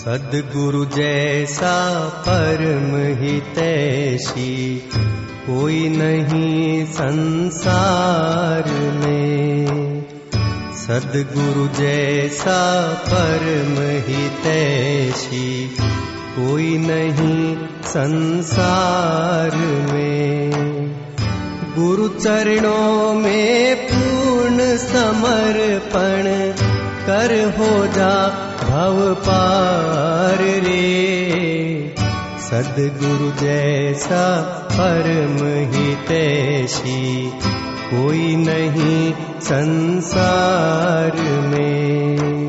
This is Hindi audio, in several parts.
सदगुरु जैसा परम हितैषी कोई नहीं संसार में। सदगुरु जैसा परम हितैषी कोई नहीं संसार में। गुरु चरणों में पूर्ण समर्पण कर हो जा भव पार रे। सदगुरु जैसा परम हितैषी कोई नहीं संसार में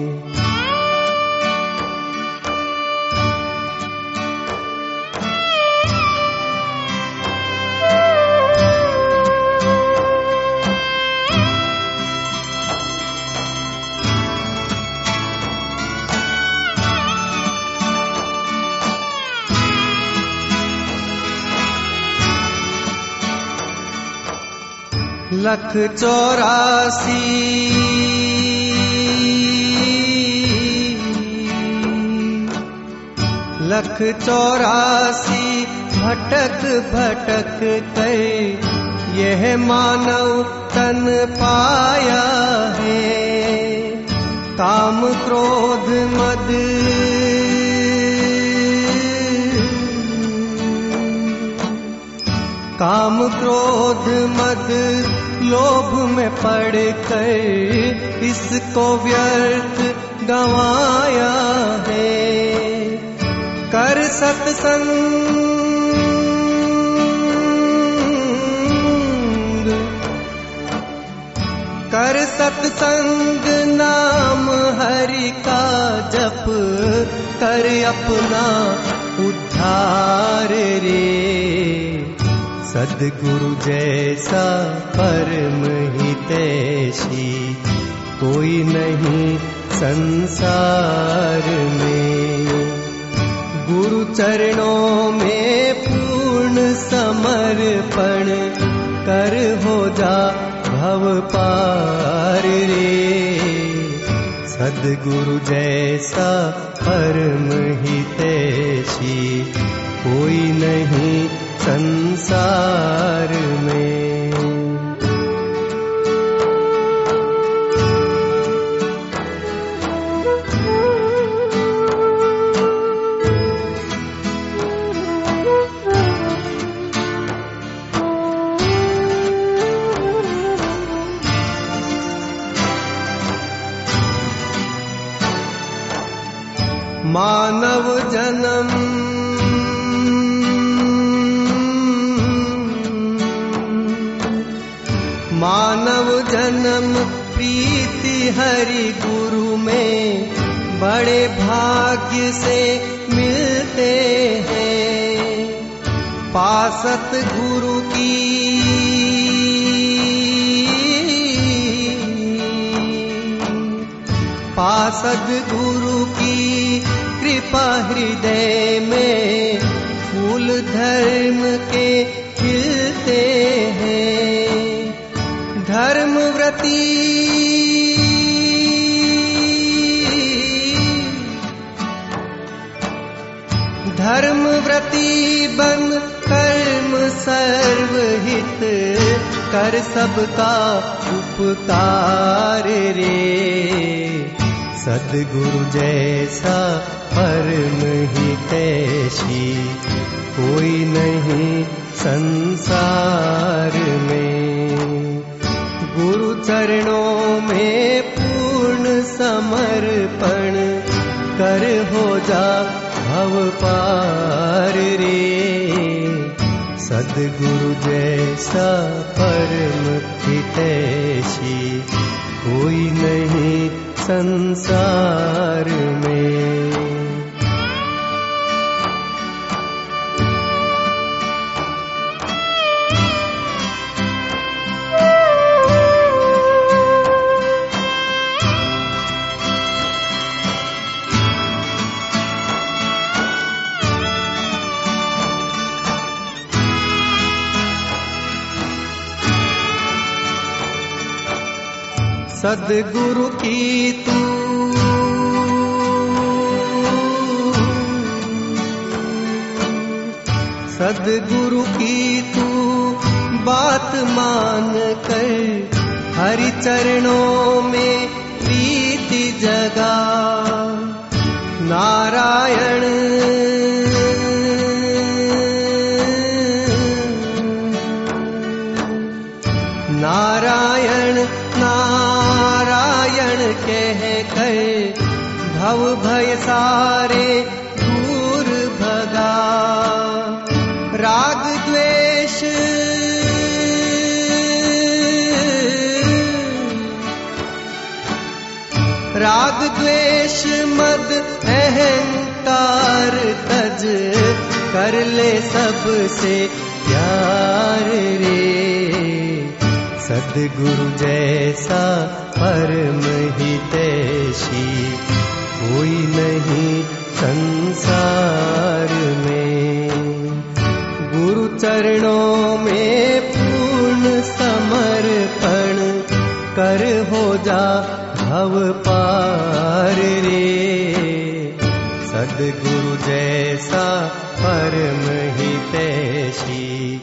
लख चौरासी। लख चौरासी भटक भटक कर यह मानव तन पाया है। काम क्रोध मद काम क्रोध मद लोभ में पड़ कर इसको व्यर्थ गवाया है। कर सत्संग कर सत्संग नाम हरि का जप कर अपना उद्धार रे। सदगुरु जैसा परम हितैषी कोई नहीं संसार में। गुरु चरणों में पूर्ण समर्पण कर हो जा भव पार रे। सदगुरु जैसा परम हितैषी कोई नहीं संसार में। मानव जन्म जन्म प्रीति हरि गुरु में बड़े भाग्य से मिलते हैं। पासत गुरु की पासद गुरु की कृपा हृदय में फूल धर्म के खिलते व्रती धर्म व्रती बन कर्म सर्वहित कर सबका उपकार रे। सदगुरु जैसा परम हितैषी कोई नहीं संसार में। चरणों में पूर्ण समर्पण कर हो जा भव पार रे। सदगुरु जैसा परम हितैषी कोई नहीं संसार में सदगुरु की तू। सदगुरु की तू बात मान कर हरि चरणों में प्रीति जगा। नारायण। नारायण नारायण कह कर भव भय सारे दूर भगा। राग द्वेष। राग द्वेष मद अहंकार तज कर ले सबसे प्यार रे। सदगुरु जैसा परम हितैषी कोई नहीं संसार में। गुरु चरणों में पूर्ण समर्पण कर हो जा भव पार रे। सदगुरु जैसा परम हितैषी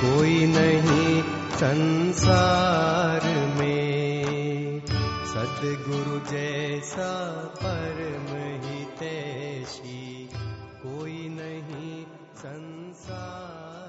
कोई नहीं संसार में सदगुरु जैसा परम हितैषी कोई नहीं संसार